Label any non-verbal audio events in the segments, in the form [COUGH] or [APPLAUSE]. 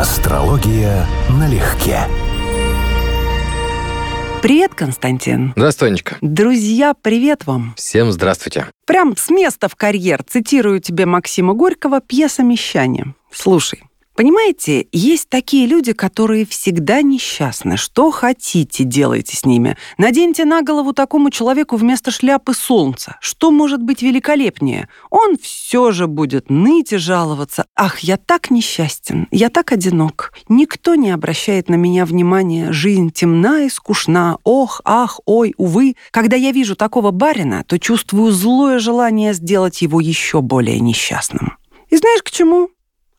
Астрология налегке. Привет, Константин. Здравствуй, Анечка. Друзья, привет вам. Всем здравствуйте. Прям с места в карьер цитирую тебе Максима Горького пьеса «Мещане». Слушай, Понимаете, есть такие люди, которые всегда несчастны. Что хотите, делайте с ними. Наденьте на голову такому человеку вместо шляпы солнца. Что может быть великолепнее? Он все же будет ныть и жаловаться. Ах, я так несчастен, я так одинок. Никто не обращает на меня внимания. Жизнь темна и скучна. Ох, ах, ой, увы. Когда я вижу такого барина, то чувствую злое желание сделать его еще более несчастным. И знаешь к чему?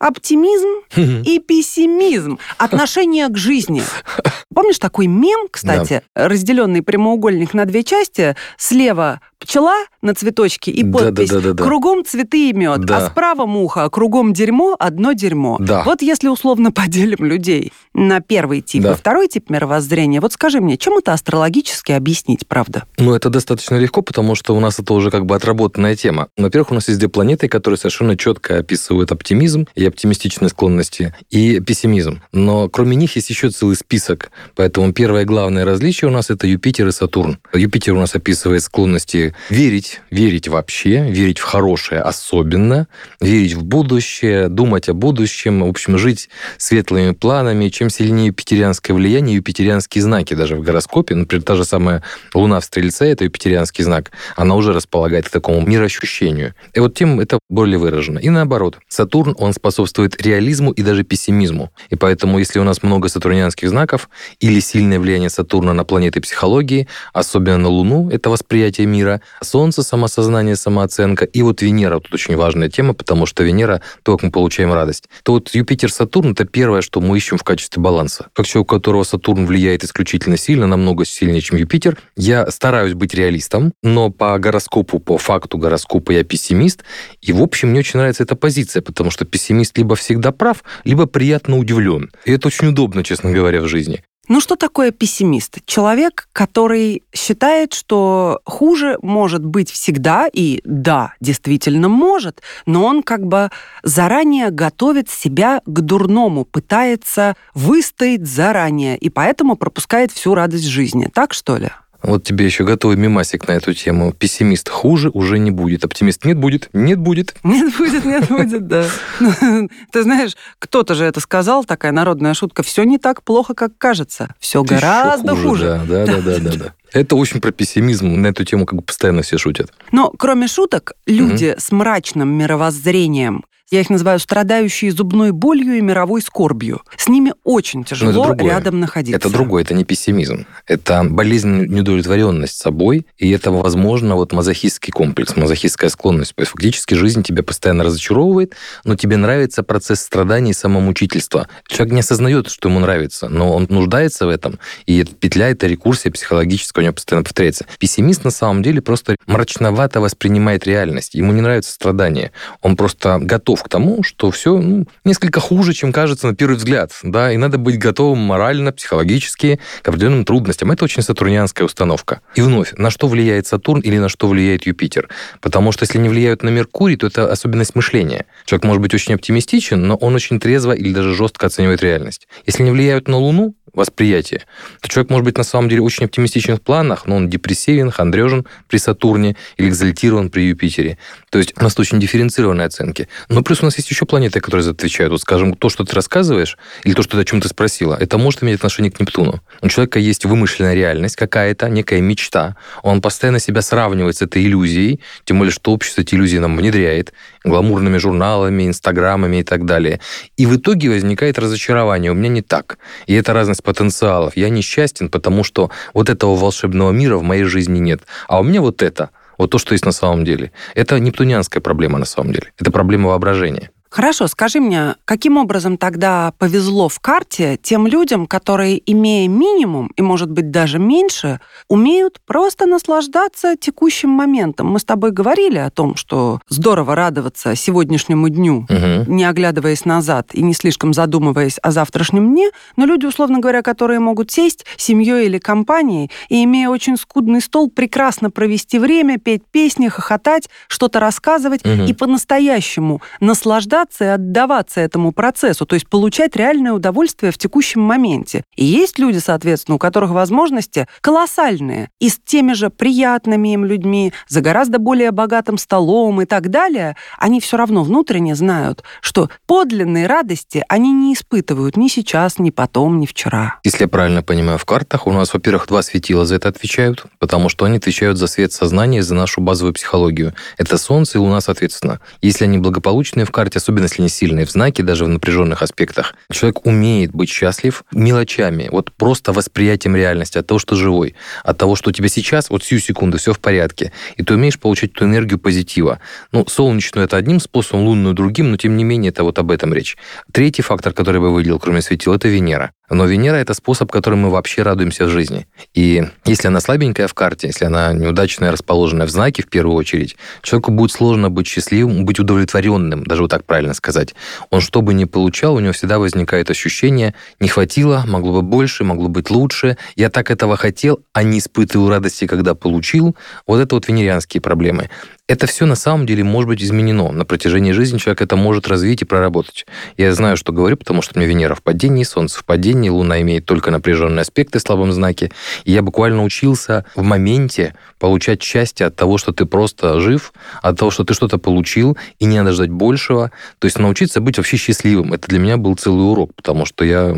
Оптимизм [LAUGHS] и пессимизм, отношение к жизни. [LAUGHS] Помнишь такой мем, кстати, да. разделенный прямоугольник на две части? Слева пчела на цветочке и подпись да, да, да, да, «Кругом цветы и мед», да. а справа муха, кругом дерьмо, одно дерьмо. Да. Вот если условно [LAUGHS] поделим людей на первый тип да. и второй тип мировоззрения, вот скажи мне, чем это астрологически объяснить, правда? Ну, это достаточно легко, потому что у нас это уже как бы отработанная тема. Во-первых, у нас есть две планеты, которые совершенно четко описывают оптимизм и оптимистичные склонности, и пессимизм. Но кроме них есть еще целый список. Поэтому первое главное различие у нас это Юпитер и Сатурн. Юпитер у нас описывает склонности верить, верить вообще, верить в хорошее особенно, верить в будущее, думать о будущем, в общем, жить светлыми планами. Чем сильнее юпитерианское влияние, юпитерианские знаки даже в гороскопе, например, та же самая Луна в Стрельце, это юпитерианский знак, она уже располагает к такому мироощущению. И вот тем это более выражено. И наоборот, Сатурн, он способствует реализму и даже пессимизму. И поэтому, если у нас много сатурнианских знаков или сильное влияние Сатурна на планеты психологии, особенно на Луну, это восприятие мира, Солнце, самосознание, самооценка, и вот Венера, тут очень важная тема, потому что Венера, то, как мы получаем радость, то вот Юпитер-Сатурн — это первое, что мы ищем в качестве баланса. Как человек, у которого Сатурн влияет исключительно сильно, намного сильнее, чем Юпитер, я стараюсь быть реалистом, но по гороскопу, по факту гороскопа я пессимист, и, в общем, мне очень нравится эта позиция, потому что пессимист либо всегда прав, либо приятно удивлен. И это очень удобно, честно говоря, в жизни. Ну что такое пессимист? Человек, который считает, что хуже может быть всегда, и да, действительно может, но он как бы заранее готовит себя к дурному, пытается выстоять заранее, и поэтому пропускает всю радость жизни. Так что ли? Вот тебе еще готовый мимасик на эту тему. Пессимист хуже уже не будет. Оптимист нет будет, нет будет. [LAUGHS] Нет будет, нет будет, да. [LAUGHS] Ты знаешь, кто-то же это сказал, такая народная шутка. Все не так плохо, как кажется. Все гораздо хуже. Да, да, да, да, да. Это очень про пессимизм. На эту тему как бы постоянно все шутят. Но кроме шуток, люди с мрачным мировоззрением, я их называю страдающие зубной болью и мировой скорбью. С ними очень тяжело рядом находиться. Это другое, это не пессимизм. Это болезненная неудовлетворенность собой, и это, возможно, вот мазохистский комплекс, мазохистская склонность. То есть фактически жизнь тебя постоянно разочаровывает, но тебе нравится процесс страданий и самомучительства. Человек не осознает, что ему нравится, но он нуждается в этом, и эта петля, эта рекурсия психологическая у него постоянно повторяется. Пессимист на самом деле просто мрачновато воспринимает реальность. Ему не нравится страдание. Он просто готов к тому, что все ну, несколько хуже, чем кажется на первый взгляд, да, и надо быть готовым морально, психологически к определенным трудностям. Это очень сатурнианская установка. И вновь, на что влияет Сатурн или на что влияет Юпитер? Потому что если не влияют на Меркурий, то это особенность мышления. Человек может быть очень оптимистичен, но он очень трезво или даже жестко оценивает реальность. Если не влияют на Луну, восприятие, то человек может быть на самом деле очень оптимистичен в планах, но он депрессивен, хандрежен при Сатурне или экзальтирован при Юпитере. То есть у нас очень дифференцированные оценки. Но плюс у нас есть еще планеты, которые за отвечают. Вот, скажем, то, что ты рассказываешь, или то, что ты о чем ты спросила, это может иметь отношение к Нептуну. У человека есть вымышленная реальность какая-то, некая мечта. Он постоянно себя сравнивает с этой иллюзией, тем более, что общество эти иллюзии нам внедряет гламурными журналами, инстаграмами и так далее. И в итоге возникает разочарование. У меня не так. И это разность потенциалов. Я несчастен, потому что вот этого волшебного мира в моей жизни нет. А у меня вот это, вот то, что есть на самом деле. Это нептунианская проблема на самом деле. Это проблема воображения. Хорошо, скажи мне, каким образом тогда повезло в карте тем людям, которые, имея минимум и, может быть, даже меньше, умеют просто наслаждаться текущим моментом? Мы с тобой говорили о том, что здорово радоваться сегодняшнему дню, угу. не оглядываясь назад и не слишком задумываясь о завтрашнем дне, но люди, условно говоря, которые могут сесть семьей или компанией и, имея очень скудный стол, прекрасно провести время, петь песни, хохотать, что-то рассказывать угу. и по-настоящему наслаждаться наслаждаться и отдаваться этому процессу, то есть получать реальное удовольствие в текущем моменте. И есть люди, соответственно, у которых возможности колоссальные. И с теми же приятными им людьми, за гораздо более богатым столом и так далее, они все равно внутренне знают, что подлинной радости они не испытывают ни сейчас, ни потом, ни вчера. Если я правильно понимаю, в картах у нас, во-первых, два светила за это отвечают, потому что они отвечают за свет сознания, за нашу базовую психологию. Это Солнце и Луна, соответственно. Если они благополучные в карте, особенно если они сильные в знаке, даже в напряженных аспектах, человек умеет быть счастлив мелочами, вот просто восприятием реальности от того, что живой, от того, что у тебя сейчас, вот всю секунду, все в порядке, и ты умеешь получать эту энергию позитива. Ну, солнечную это одним способом, лунную другим, но тем не менее это вот об этом речь. Третий фактор, который бы выделил, кроме светил, это Венера. Но Венера — это способ, которым мы вообще радуемся жизни. И если она слабенькая в карте, если она неудачная, расположенная в знаке в первую очередь, человеку будет сложно быть счастливым, быть удовлетворенным, даже вот так правильно сказать. Он что бы ни получал, у него всегда возникает ощущение, не хватило, могло бы больше, могло быть лучше, я так этого хотел, а не испытываю радости, когда получил. Вот это вот венерианские проблемы это все на самом деле может быть изменено. На протяжении жизни человек это может развить и проработать. Я знаю, что говорю, потому что у меня Венера в падении, Солнце в падении, Луна имеет только напряженные аспекты в слабом знаке. И я буквально учился в моменте получать счастье от того, что ты просто жив, от того, что ты что-то получил, и не надо ждать большего. То есть научиться быть вообще счастливым. Это для меня был целый урок, потому что я,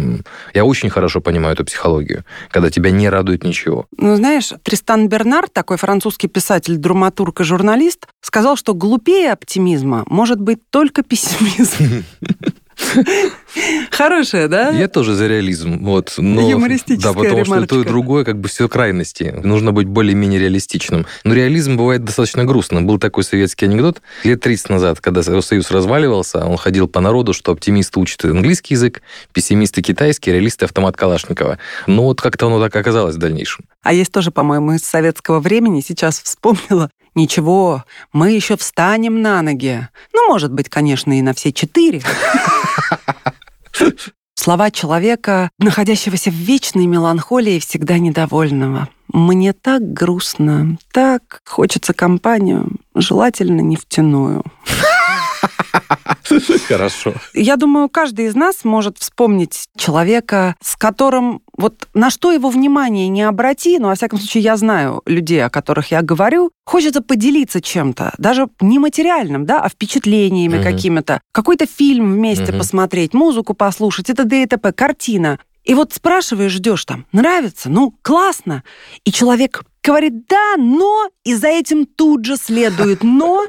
я очень хорошо понимаю эту психологию, когда тебя не радует ничего. Ну, знаешь, Тристан Бернар, такой французский писатель, драматург и журналист, сказал, что глупее оптимизма может быть только пессимизм. [LAUGHS] Хорошая, да? Я тоже за реализм. Вот, но, Юмористическая Да, потому ремарочка. что то и другое, как бы все крайности. Нужно быть более-менее реалистичным. Но реализм бывает достаточно грустно. Был такой советский анекдот лет 30 назад, когда Союз разваливался, он ходил по народу, что оптимисты учат английский язык, пессимисты китайский, реалисты автомат Калашникова. Но вот как-то оно так оказалось в дальнейшем. А есть тоже, по-моему, из советского времени, сейчас вспомнила. Ничего, мы еще встанем на ноги. Ну, может быть, конечно, и на все четыре. Слова человека, находящегося в вечной меланхолии, всегда недовольного. Мне так грустно, так хочется компанию, желательно нефтяную. [LAUGHS] Хорошо. Я думаю, каждый из нас может вспомнить человека, с которым вот на что его внимание не обрати, но, во всяком случае, я знаю людей, о которых я говорю, хочется поделиться чем-то, даже не материальным, да, а впечатлениями Мгм. какими-то. Какой-то фильм вместе Мгм. посмотреть, музыку послушать, это д и т.п., картина. И вот спрашиваешь, ждешь там, нравится, ну, классно. И человек говорит, да, но, и за этим тут же следует но,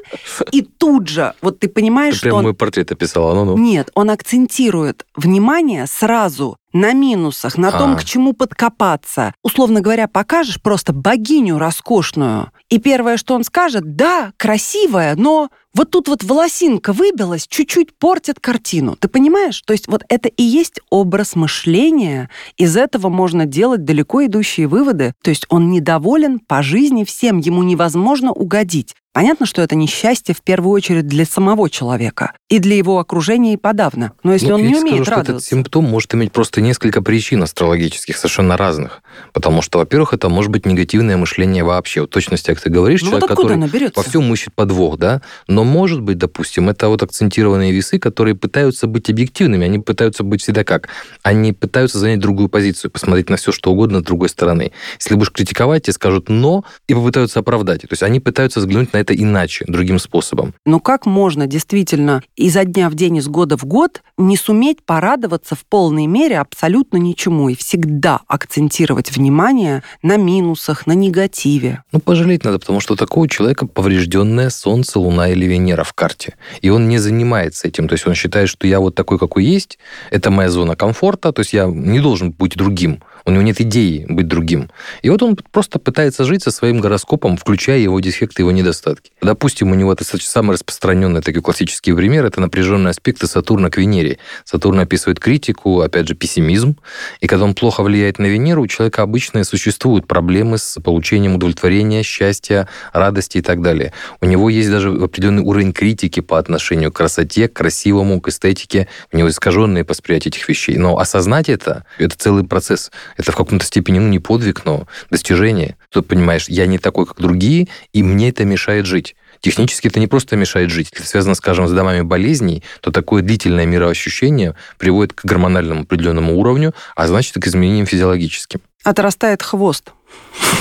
и тут же, вот ты понимаешь, Ты что прям он мой портрет описала. Ну-ну. нет, он акцентирует внимание сразу на минусах, на том, А. к чему подкопаться. Условно говоря, покажешь просто богиню роскошную, и первое, что он скажет, да, красивая, но вот тут вот волосинка выбилась, чуть-чуть портит картину. Ты понимаешь? То есть вот это и есть образ мышления. Из этого можно делать далеко идущие выводы. То есть он недоволен по жизни всем, ему невозможно угодить. Понятно, что это несчастье в первую очередь для самого человека и для его окружения и подавно. Но если Ну, он я не умеет скажу, что этот радоваться... симптом может иметь просто несколько причин астрологических, совершенно разных. Потому что, во-первых, это может быть негативное мышление вообще. Вот точности, как ты говоришь, Ну вот человек, откуда который во всем ищет подвох, да? Но может быть, допустим, это вот акцентированные весы, которые пытаются быть объективными, они пытаются быть всегда как? Они пытаются занять другую позицию, посмотреть на все, что угодно с другой стороны. Если будешь критиковать, тебе скажут «но» и попытаются оправдать. То есть они пытаются взглянуть на это иначе, другим способом. Но как можно действительно изо дня в день, из года в год не суметь порадоваться в полной мере абсолютно ничему и всегда акцентировать внимание на минусах, на негативе? Ну, пожалеть надо, потому что у такого человека поврежденное Солнце, Луна или Венера в карте. И он не занимается этим. То есть он считает, что я вот такой, какой есть, это моя зона комфорта, то есть я не должен быть другим. У него нет идеи быть другим. И вот он просто пытается жить со своим гороскопом, включая его дефекты, его недостатки. Допустим, у него это самый распространенный такой классический пример, это напряженные аспекты Сатурна к Венере. Сатурн описывает критику, опять же, пессимизм. И когда он плохо влияет на Венеру, у человека обычно существуют проблемы с получением удовлетворения, счастья, радости и так далее. У него есть даже определенный уровень критики по отношению к красоте, к красивому, к эстетике. У него искаженное восприятие этих вещей. Но осознать это, это целый процесс. Это в каком-то степени, ну, не подвиг, но достижение. Ты понимаешь, я не такой, как другие, и мне это мешает жить. Технически это не просто мешает жить. Если связано, скажем, с домами болезней, то такое длительное мироощущение приводит к гормональному определенному уровню, а значит, к изменениям физиологическим. Отрастает хвост.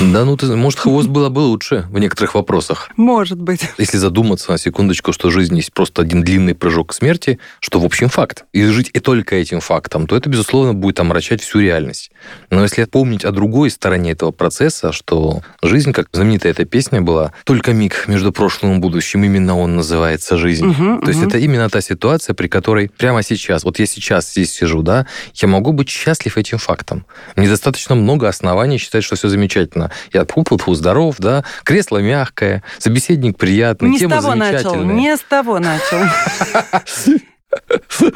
Да, ну, ты, может, хвост было бы лучше в некоторых вопросах. Может быть. Если задуматься на секундочку, что жизнь есть просто один длинный прыжок к смерти, что, в общем, факт, и жить и только этим фактом, то это, безусловно, будет омрачать всю реальность. Но если помнить о другой стороне этого процесса, что жизнь, как знаменитая эта песня была, только миг между прошлым и будущим, именно он называется жизнь. Угу, то угу. есть это именно та ситуация, при которой прямо сейчас, вот я сейчас здесь сижу, да, я могу быть счастлив этим фактом. Мне достаточно много оснований считать, что все замечательно. Я -фу, здоров, да, кресло мягкое, собеседник приятный, не тема с того начал, не с того начал. [LAUGHS]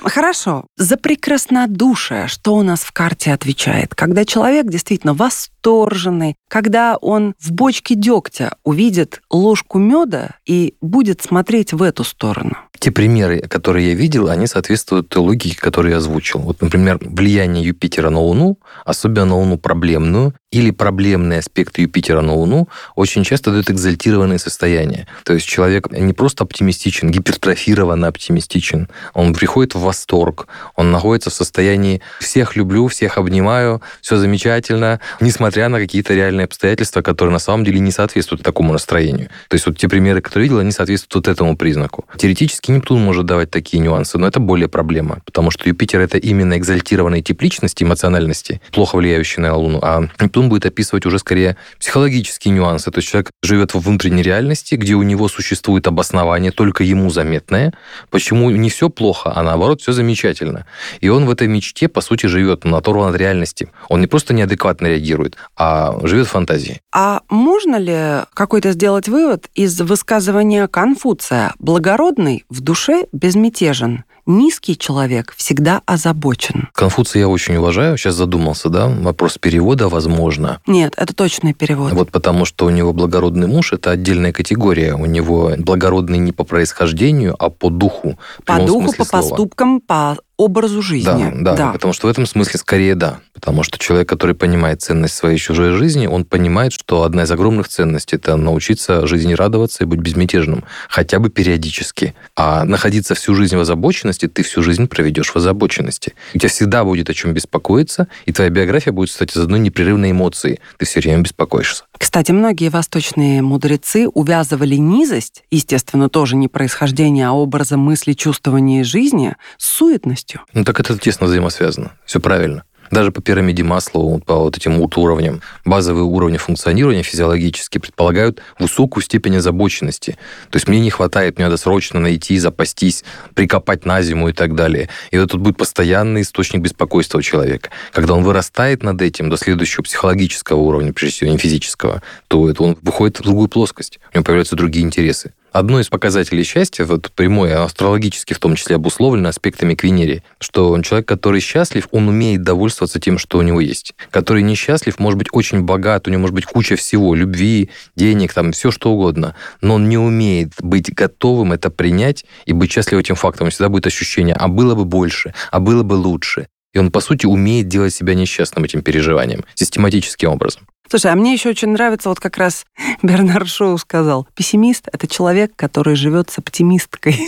Хорошо. За прекраснодушие, что у нас в карте отвечает? Когда человек действительно восторженный, когда он в бочке дегтя увидит ложку меда и будет смотреть в эту сторону. Те примеры, которые я видел, они соответствуют той логике, которую я озвучил. Вот, например, влияние Юпитера на Луну, особенно на Луну проблемную, или проблемные аспекты Юпитера на Луну очень часто дают экзальтированные состояния. То есть человек не просто оптимистичен, гипертрофированно оптимистичен. Он приходит в восторг, он находится в состоянии «всех люблю, всех обнимаю, все замечательно», несмотря на какие-то реальные обстоятельства, которые на самом деле не соответствуют такому настроению. То есть вот те примеры, которые видел, они соответствуют этому признаку. Теоретически Нептун может давать такие нюансы, но это более проблема, потому что Юпитер — это именно экзальтированные тип личности, эмоциональности, плохо влияющие на Луну, а Нептун будет описывать уже скорее психологические нюансы. То есть человек живет во внутренней реальности, где у него существует обоснование, только ему заметное, почему не все плохо, а наоборот все замечательно. И он в этой мечте, по сути, живет, он оторван от реальности. Он не просто неадекватно реагирует, а живет в фантазии. А можно ли какой-то сделать вывод из высказывания Конфуция «благородный в душе безмятежен»? Низкий человек всегда озабочен. Конфуция я очень уважаю. Сейчас задумался, да? Вопрос перевода, возможно. Нет, это точный перевод. Вот потому что у него благородный муж – это отдельная категория. У него благородный не по происхождению, а по духу. По духу, по слова. поступкам, по образу жизни. Да, да, да, потому что в этом смысле скорее да. Потому что человек, который понимает ценность своей чужой жизни, он понимает, что одна из огромных ценностей – это научиться жизни радоваться и быть безмятежным, хотя бы периодически. А находиться всю жизнь в озабоченности, ты всю жизнь проведешь в озабоченности. У тебя всегда будет о чем беспокоиться, и твоя биография будет, кстати, из одной непрерывной эмоции. Ты все время беспокоишься. Кстати, многие восточные мудрецы увязывали низость, естественно, тоже не происхождение, а образа мысли, чувствования жизни, с суетностью. Ну так это тесно взаимосвязано. Все правильно. Даже по пирамиде Маслоу, по вот этим вот уровням, базовые уровни функционирования физиологически предполагают высокую степень озабоченности. То есть мне не хватает, мне надо срочно найти, запастись, прикопать на зиму и так далее. И вот тут будет постоянный источник беспокойства у человека. Когда он вырастает над этим до следующего психологического уровня, прежде всего не физического, то это он выходит в другую плоскость. У него появляются другие интересы. Одно из показателей счастья, вот прямое, астрологически в том числе обусловлено аспектами к Венере, что человек, который счастлив, он умеет довольствоваться тем, что у него есть. Который несчастлив, может быть очень богат, у него может быть куча всего, любви, денег, там, все что угодно, но он не умеет быть готовым это принять и быть счастливым этим фактом. Он всегда будет ощущение, а было бы больше, а было бы лучше. И он, по сути, умеет делать себя несчастным этим переживанием, систематическим образом. Слушай, а мне еще очень нравится, вот как раз [LAUGHS] Бернард Шоу сказал, пессимист — это человек, который живет с оптимисткой.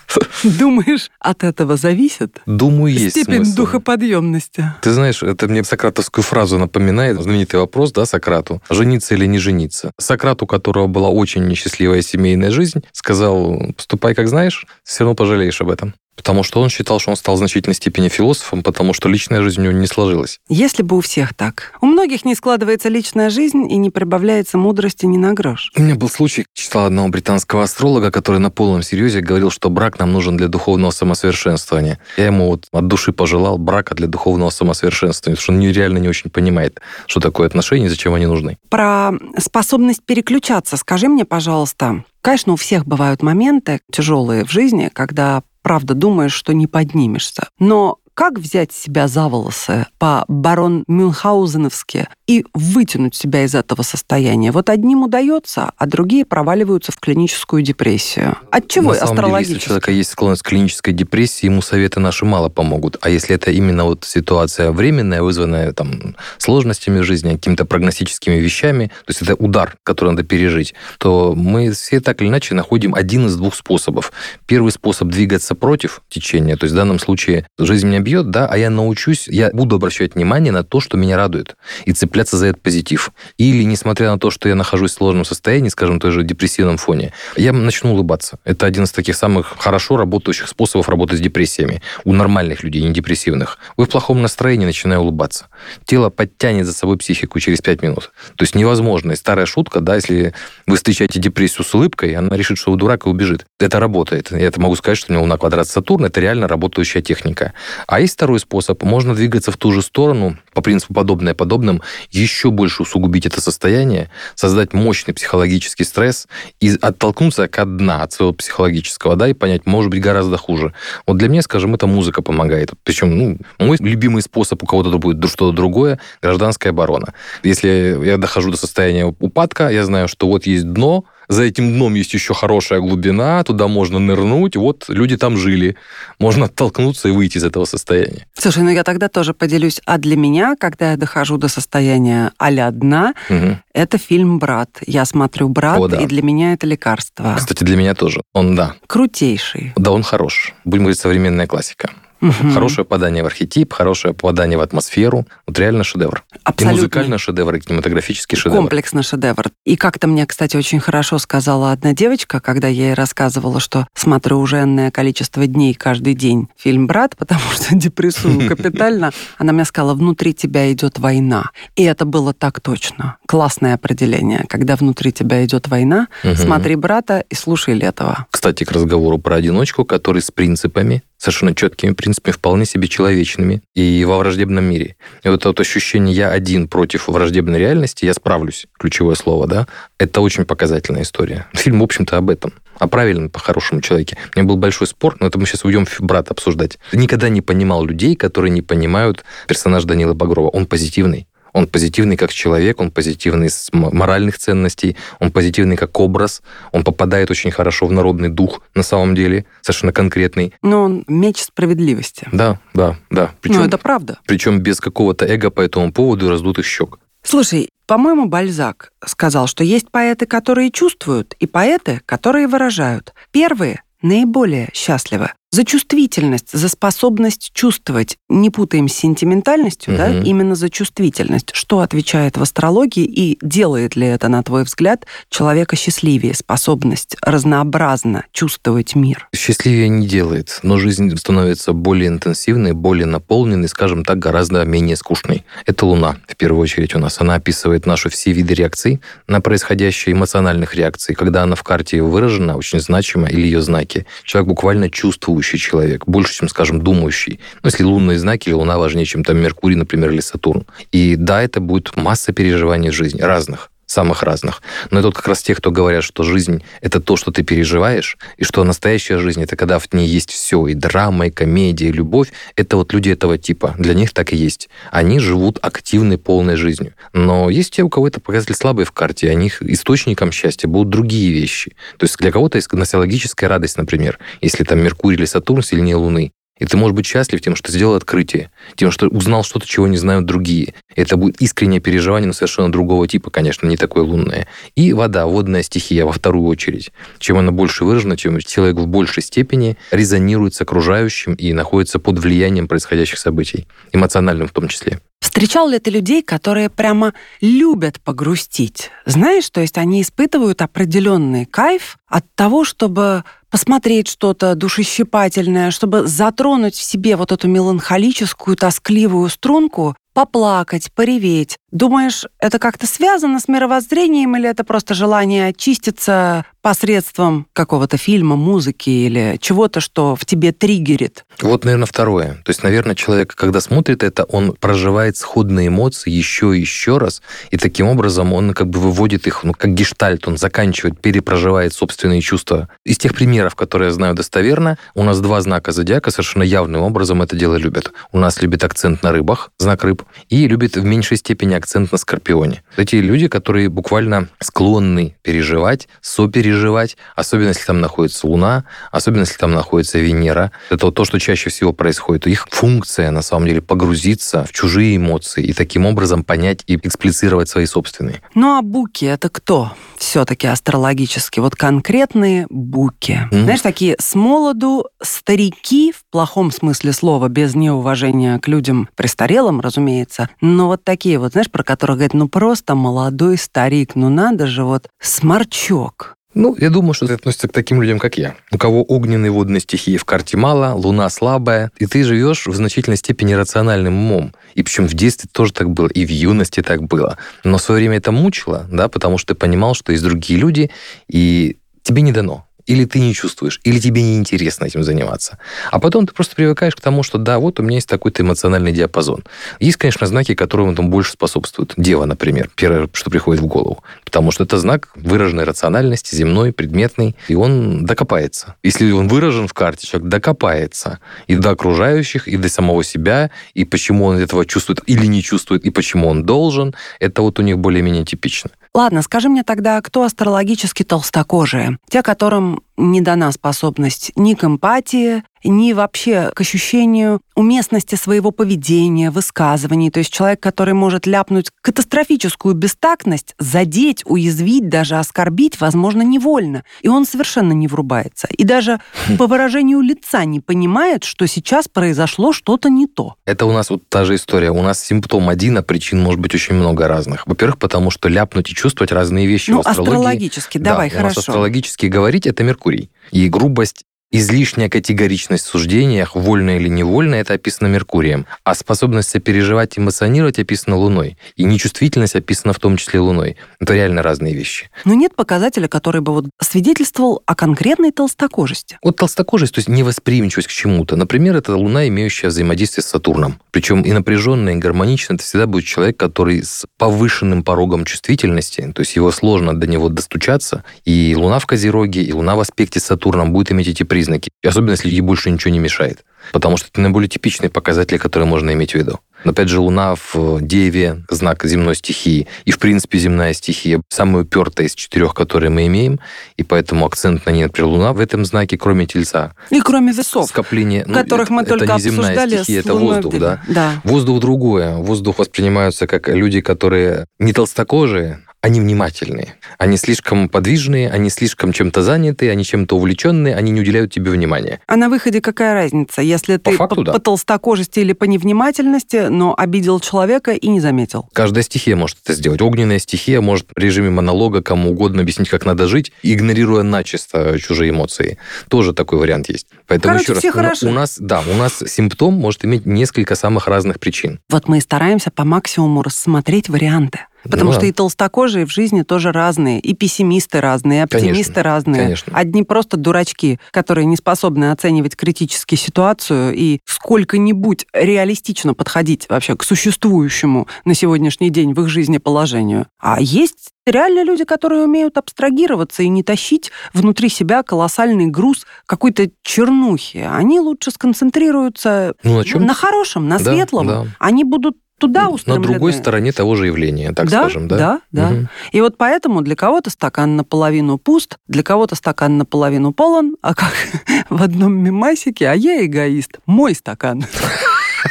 [LAUGHS] Думаешь, от этого зависит? Думаю, есть Степень смысл. духоподъемности. Ты знаешь, это мне сократовскую фразу напоминает, знаменитый вопрос, да, Сократу, жениться или не жениться. Сократ, у которого была очень несчастливая семейная жизнь, сказал, поступай как знаешь, все равно пожалеешь об этом. Потому что он считал, что он стал в значительной степени философом, потому что личная жизнь у него не сложилась. Если бы у всех так. У многих не складывается личная жизнь и не прибавляется мудрости ни на грош. У меня был случай, читал одного британского астролога, который на полном серьезе говорил, что брак нам нужен для духовного самосовершенствования. Я ему вот от души пожелал брака для духовного самосовершенствования, потому что он реально не очень понимает, что такое отношения и зачем они нужны. Про способность переключаться скажи мне, пожалуйста, Конечно, у всех бывают моменты тяжелые в жизни, когда правда думаешь, что не поднимешься. Но как взять себя за волосы по барон Мюнхгаузеновски и вытянуть себя из этого состояния? Вот одним удается, а другие проваливаются в клиническую депрессию. От чего На самом деле, если у человека есть склонность к клинической депрессии, ему советы наши мало помогут. А если это именно вот ситуация временная, вызванная там сложностями жизни, какими-то прогностическими вещами, то есть это удар, который надо пережить, то мы все так или иначе находим один из двух способов. Первый способ двигаться против течения, то есть в данном случае жизнь меня бьет, да, а я научусь, я буду обращать внимание на то, что меня радует, и цепляться за этот позитив. Или, несмотря на то, что я нахожусь в сложном состоянии, скажем, той же депрессивном фоне, я начну улыбаться. Это один из таких самых хорошо работающих способов работы с депрессиями у нормальных людей, не депрессивных. Вы в плохом настроении начинаете улыбаться. Тело подтянет за собой психику через 5 минут. То есть невозможно. И старая шутка, да, если вы встречаете депрессию с улыбкой, она решит, что вы дурак и убежит. Это работает. Я это могу сказать, что у него на квадрат Сатурн это реально работающая техника. А есть второй способ. Можно двигаться в ту же сторону, по принципу подобное подобным, еще больше усугубить это состояние, создать мощный психологический стресс и оттолкнуться от дна, от своего психологического, да, и понять, может быть, гораздо хуже. Вот для меня, скажем, эта музыка помогает. Причем, ну, мой любимый способ, у кого-то будет что-то другое, гражданская оборона. Если я дохожу до состояния упадка, я знаю, что вот есть дно, за этим дном есть еще хорошая глубина, туда можно нырнуть, вот люди там жили. Можно оттолкнуться и выйти из этого состояния. Слушай, ну я тогда тоже поделюсь. А для меня, когда я дохожу до состояния а-ля дна, угу. это фильм «Брат». Я смотрю «Брат», О, да. и для меня это лекарство. Кстати, для меня тоже. Он, да. Крутейший. Да, он хорош. Будем говорить, современная классика. Угу. Хорошее попадание в архетип, хорошее попадание в атмосферу. Вот реально шедевр. Абсолютно. И музыкальный шедевр, и кинематографический шедевр. Комплексный шедевр. И как-то мне, кстати, очень хорошо сказала одна девочка, когда я ей рассказывала, что смотрю уже энное количество дней каждый день фильм «Брат», [LAUGHS] потому что депрессую [LAUGHS] капитально. Она мне сказала, внутри тебя идет война. И это было так точно. Классное определение. Когда внутри тебя идет война, смотри «Брата» и слушай Летова. Кстати, к разговору про одиночку, который с принципами, совершенно четкими принципами, вполне себе человечными и во враждебном мире. И вот это вот ощущение «я один против враждебной реальности, я справлюсь», ключевое слово, да, это очень показательная история. Фильм, в общем-то, об этом о правильном, по-хорошему человеке. У меня был большой спор, но это мы сейчас уйдем брат обсуждать. Никогда не понимал людей, которые не понимают персонаж Данила Багрова. Он позитивный. Он позитивный как человек, он позитивный с моральных ценностей, он позитивный как образ, он попадает очень хорошо в народный дух на самом деле, совершенно конкретный. Но он меч справедливости. Да, да, да. Причем, ну, это правда. Причем без какого-то эго по этому поводу и раздутых щек. Слушай, по-моему, Бальзак сказал, что есть поэты, которые чувствуют, и поэты, которые выражают. Первые наиболее счастливы за чувствительность, за способность чувствовать. Не путаем с сентиментальностью, угу. да, именно за чувствительность. Что отвечает в астрологии и делает ли это, на твой взгляд, человека счастливее, способность разнообразно чувствовать мир? Счастливее не делает, но жизнь становится более интенсивной, более наполненной, скажем так, гораздо менее скучной. Это Луна, в первую очередь, у нас. Она описывает наши все виды реакций на происходящие эмоциональных реакций. Когда она в карте выражена, очень значимо, или ее знаки, человек буквально чувствует чувствующий человек, больше, чем, скажем, думающий. Ну, если лунные знаки, или Луна важнее, чем там Меркурий, например, или Сатурн. И да, это будет масса переживаний жизни, разных самых разных. Но это вот как раз те, кто говорят, что жизнь — это то, что ты переживаешь, и что настоящая жизнь — это когда в ней есть все, и драма, и комедия, и любовь. Это вот люди этого типа. Для них так и есть. Они живут активной, полной жизнью. Но есть те, у кого это показатель слабый в карте, и них источником счастья будут другие вещи. То есть для кого-то есть носологическая радость, например, если там Меркурий или Сатурн сильнее Луны. И ты можешь быть счастлив тем, что сделал открытие, тем, что узнал что-то, чего не знают другие. Это будет искреннее переживание, но совершенно другого типа, конечно, не такое лунное. И вода, водная стихия во вторую очередь. Чем она больше выражена, чем человек в большей степени резонирует с окружающим и находится под влиянием происходящих событий, эмоциональным в том числе. Встречал ли ты людей, которые прямо любят погрустить? Знаешь, то есть они испытывают определенный кайф от того, чтобы посмотреть что-то душещипательное, чтобы затронуть в себе вот эту меланхолическую, тоскливую струнку, поплакать, пореветь. Думаешь, это как-то связано с мировоззрением или это просто желание очиститься посредством какого-то фильма, музыки или чего-то, что в тебе триггерит? Вот, наверное, второе. То есть, наверное, человек, когда смотрит это, он проживает сходные эмоции еще и еще раз, и таким образом он как бы выводит их, ну, как гештальт, он заканчивает, перепроживает собственные чувства. Из тех примеров, которые я знаю достоверно, у нас два знака зодиака совершенно явным образом это дело любят. У нас любит акцент на рыбах, знак рыб, и любит в меньшей степени акцент на скорпионе. Эти люди, которые буквально склонны переживать, сопереживать, особенно если там находится Луна, особенно если там находится Венера. Это вот то, что чаще всего происходит. Их функция, на самом деле, погрузиться в чужие эмоции и таким образом понять и эксплицировать свои собственные. Ну а буки это кто? Все-таки астрологически. Вот конкретные буки. Mm. Знаешь, такие с молоду старики, в плохом смысле слова, без неуважения к людям престарелым, разумеется. Но вот такие вот, знаешь, про которых говорят, ну просто молодой старик, ну надо же, вот сморчок. Ну, я думаю, что это относится к таким людям, как я. У кого огненные водные стихии в карте мало, луна слабая, и ты живешь в значительной степени рациональным умом. И причем в детстве тоже так было, и в юности так было. Но в свое время это мучило, да, потому что ты понимал, что есть другие люди, и тебе не дано или ты не чувствуешь, или тебе неинтересно этим заниматься. А потом ты просто привыкаешь к тому, что да, вот у меня есть такой-то эмоциональный диапазон. Есть, конечно, знаки, которые там больше способствуют. Дева, например, первое, что приходит в голову. Потому что это знак выраженной рациональности, земной, предметный, и он докопается. Если он выражен в карте, человек докопается и до окружающих, и до самого себя, и почему он этого чувствует или не чувствует, и почему он должен, это вот у них более-менее типично. Ладно, скажи мне тогда, кто астрологически толстокожие? Те, которым не дана способность ни к эмпатии, ни вообще к ощущению уместности своего поведения, высказываний. То есть человек, который может ляпнуть катастрофическую бестактность, задеть, уязвить, даже оскорбить, возможно, невольно. И он совершенно не врубается. И даже хм. по выражению лица не понимает, что сейчас произошло что-то не то. Это у нас вот та же история. У нас симптом один, а причин может быть очень много разных. Во-первых, потому что ляпнуть и чувствовать разные вещи ну, астрологически, давай, да, хорошо. У нас астрологически говорить — это Меркурий. И грубость Излишняя категоричность в суждениях, вольно или невольно, это описано Меркурием, а способность сопереживать и эмоционировать описана Луной, и нечувствительность описана в том числе Луной. Это реально разные вещи. Но нет показателя, который бы вот свидетельствовал о конкретной толстокожести. Вот толстокожесть, то есть невосприимчивость к чему-то. Например, это Луна, имеющая взаимодействие с Сатурном. Причем и напряженно, и гармонично это всегда будет человек, который с повышенным порогом чувствительности, то есть его сложно до него достучаться, и Луна в Козероге, и Луна в аспекте с Сатурном будет иметь эти признаки, особенно если ей больше ничего не мешает. Потому что это наиболее типичные показатели, которые можно иметь в виду. Но опять же, Луна в Деве, знак земной стихии, и, в принципе, земная стихия самая упертая из четырех, которые мы имеем, и поэтому акцент на ней, например, Луна в этом знаке, кроме Тельца. И кроме весов, скопление, ну, которых мы это только не земная обсуждали стихия, это воздух, да? да? Воздух другое. Воздух воспринимаются как люди, которые не толстокожие, они внимательные. Они слишком подвижные, они слишком чем-то заняты, они чем-то увлеченные, они не уделяют тебе внимания. А на выходе какая разница, если ты по, факту, по, да. по толстокожести или по невнимательности, но обидел человека и не заметил? Каждая стихия может это сделать. Огненная стихия может в режиме монолога кому угодно объяснить, как надо жить, игнорируя начисто чужие эмоции. Тоже такой вариант есть. Поэтому Короче, еще все раз, хороши. у, у нас, да, у нас симптом может иметь несколько самых разных причин. Вот мы и стараемся по максимуму рассмотреть варианты. Потому ну, что да. и толстокожие в жизни тоже разные, и пессимисты разные, и оптимисты конечно, разные. Конечно. Одни просто дурачки, которые не способны оценивать критически ситуацию и сколько-нибудь реалистично подходить вообще к существующему на сегодняшний день в их жизни положению. А есть реально люди, которые умеют абстрагироваться и не тащить внутри себя колоссальный груз какой-то чернухи. Они лучше сконцентрируются ну, на, чем? на хорошем, на да, светлом. Да. Они будут туда устремлены. На другой стороне того же явления, так да, скажем, да? Да, да. Угу. И вот поэтому для кого-то стакан наполовину пуст, для кого-то стакан наполовину полон, а как [LAUGHS] в одном мемасике, а я эгоист, мой стакан.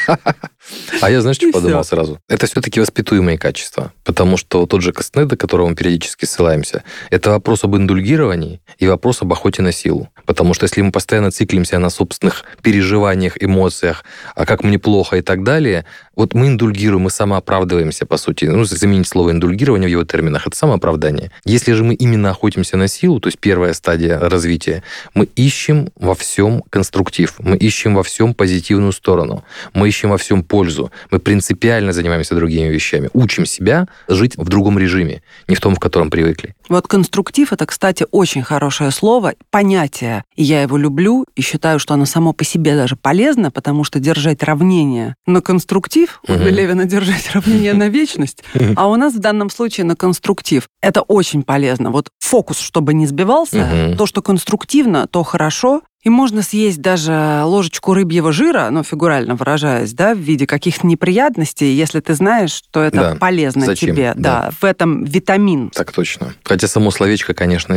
[LAUGHS] А я, знаешь, что подумал все. сразу? Это все-таки воспитуемые качества. Потому что тот же Кастнеда, к которому мы периодически ссылаемся, это вопрос об индульгировании и вопрос об охоте на силу. Потому что если мы постоянно циклимся на собственных переживаниях, эмоциях, а как мне плохо и так далее, вот мы индульгируем, мы самооправдываемся, по сути. Ну, заменить слово индульгирование в его терминах, это самооправдание. Если же мы именно охотимся на силу, то есть первая стадия развития, мы ищем во всем конструктив, мы ищем во всем позитивную сторону, мы ищем во всем пользу, что мы принципиально занимаемся другими вещами. Учим себя жить в другом режиме, не в том, в котором привыкли. Вот конструктив — это, кстати, очень хорошее слово, понятие. И я его люблю и считаю, что оно само по себе даже полезно, потому что держать равнение на конструктив, у Левина держать [LAUGHS] равнение на вечность, а у нас в данном случае на конструктив. Это очень полезно. Вот фокус, чтобы не сбивался, то, что конструктивно, то хорошо, и можно съесть даже ложечку рыбьего жира, ну, фигурально выражаясь, да, в виде каких-то неприятностей, если ты знаешь, что это Да. полезно Зачем? тебе. Да. Да. в этом витамин. Так точно. Хотя само словечко, конечно,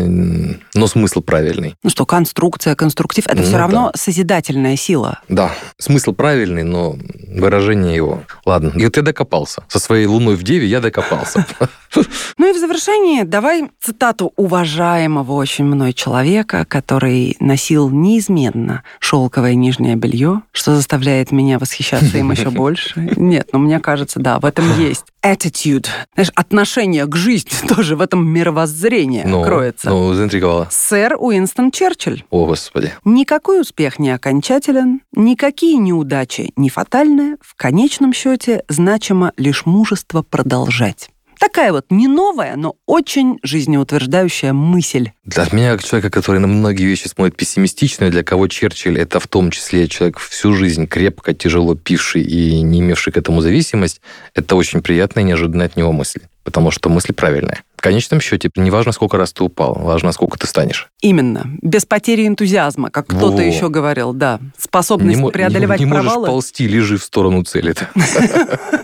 но смысл правильный. Ну что, конструкция, конструктив, это Ну все да. равно созидательная сила. Да, смысл правильный, но выражение его. Ладно, и вот я докопался. Со своей луной в Деве я докопался. [LAUGHS] Ну и в завершении давай цитату уважаемого очень мной человека, который носил неизменно шелковое нижнее белье, что заставляет меня восхищаться им еще [LAUGHS] больше. Нет, ну мне кажется, да, в этом есть. Attitude. Знаешь, отношение к жизни [LAUGHS] тоже в этом мировоззрении Ну, кроется. Ну, заинтриговала. Сэр Уинстон Черчилль. О, Господи. Никакой успех не окончателен, никакие неудачи не фатальны, в конечном счете значимо лишь мужество продолжать. Такая вот не новая, но очень жизнеутверждающая мысль. Для меня, как человека, который на многие вещи смотрит пессимистично, для кого Черчилль это в том числе человек всю жизнь крепко, тяжело пивший и не имевший к этому зависимость, это очень приятная и неожиданная от него мысль. Потому что мысль правильная. В конечном счете, не важно, сколько раз ты упал, важно, сколько ты станешь. Именно. Без потери энтузиазма, как кто-то Во. еще говорил, да. Способность мо- преодолевать не, не можешь провалы. ползти, лежи в сторону цели. [LAUGHS]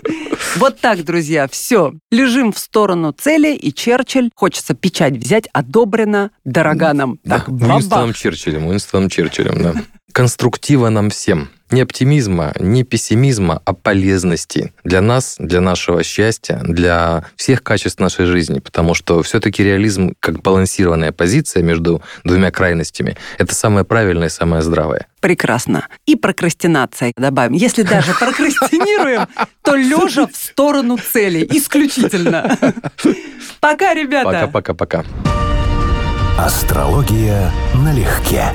Вот так, друзья, все. Лежим в сторону цели, и Черчилль, хочется печать взять, одобрено Дороганом. Да, Так, бабах. Уинстоном Черчиллем, Уинстоном Черчиллем, да. Конструктива нам всем. Не оптимизма, не пессимизма, а полезности для нас, для нашего счастья, для всех качеств нашей жизни. Потому что все-таки реализм, как балансированная позиция между двумя крайностями, это самое правильное и самое здравое. Прекрасно. И прокрастинация добавим. Если даже прокрастинируем, то лежа в сторону цели. Исключительно. Пока, ребята. Пока-пока-пока. Астрология налегке.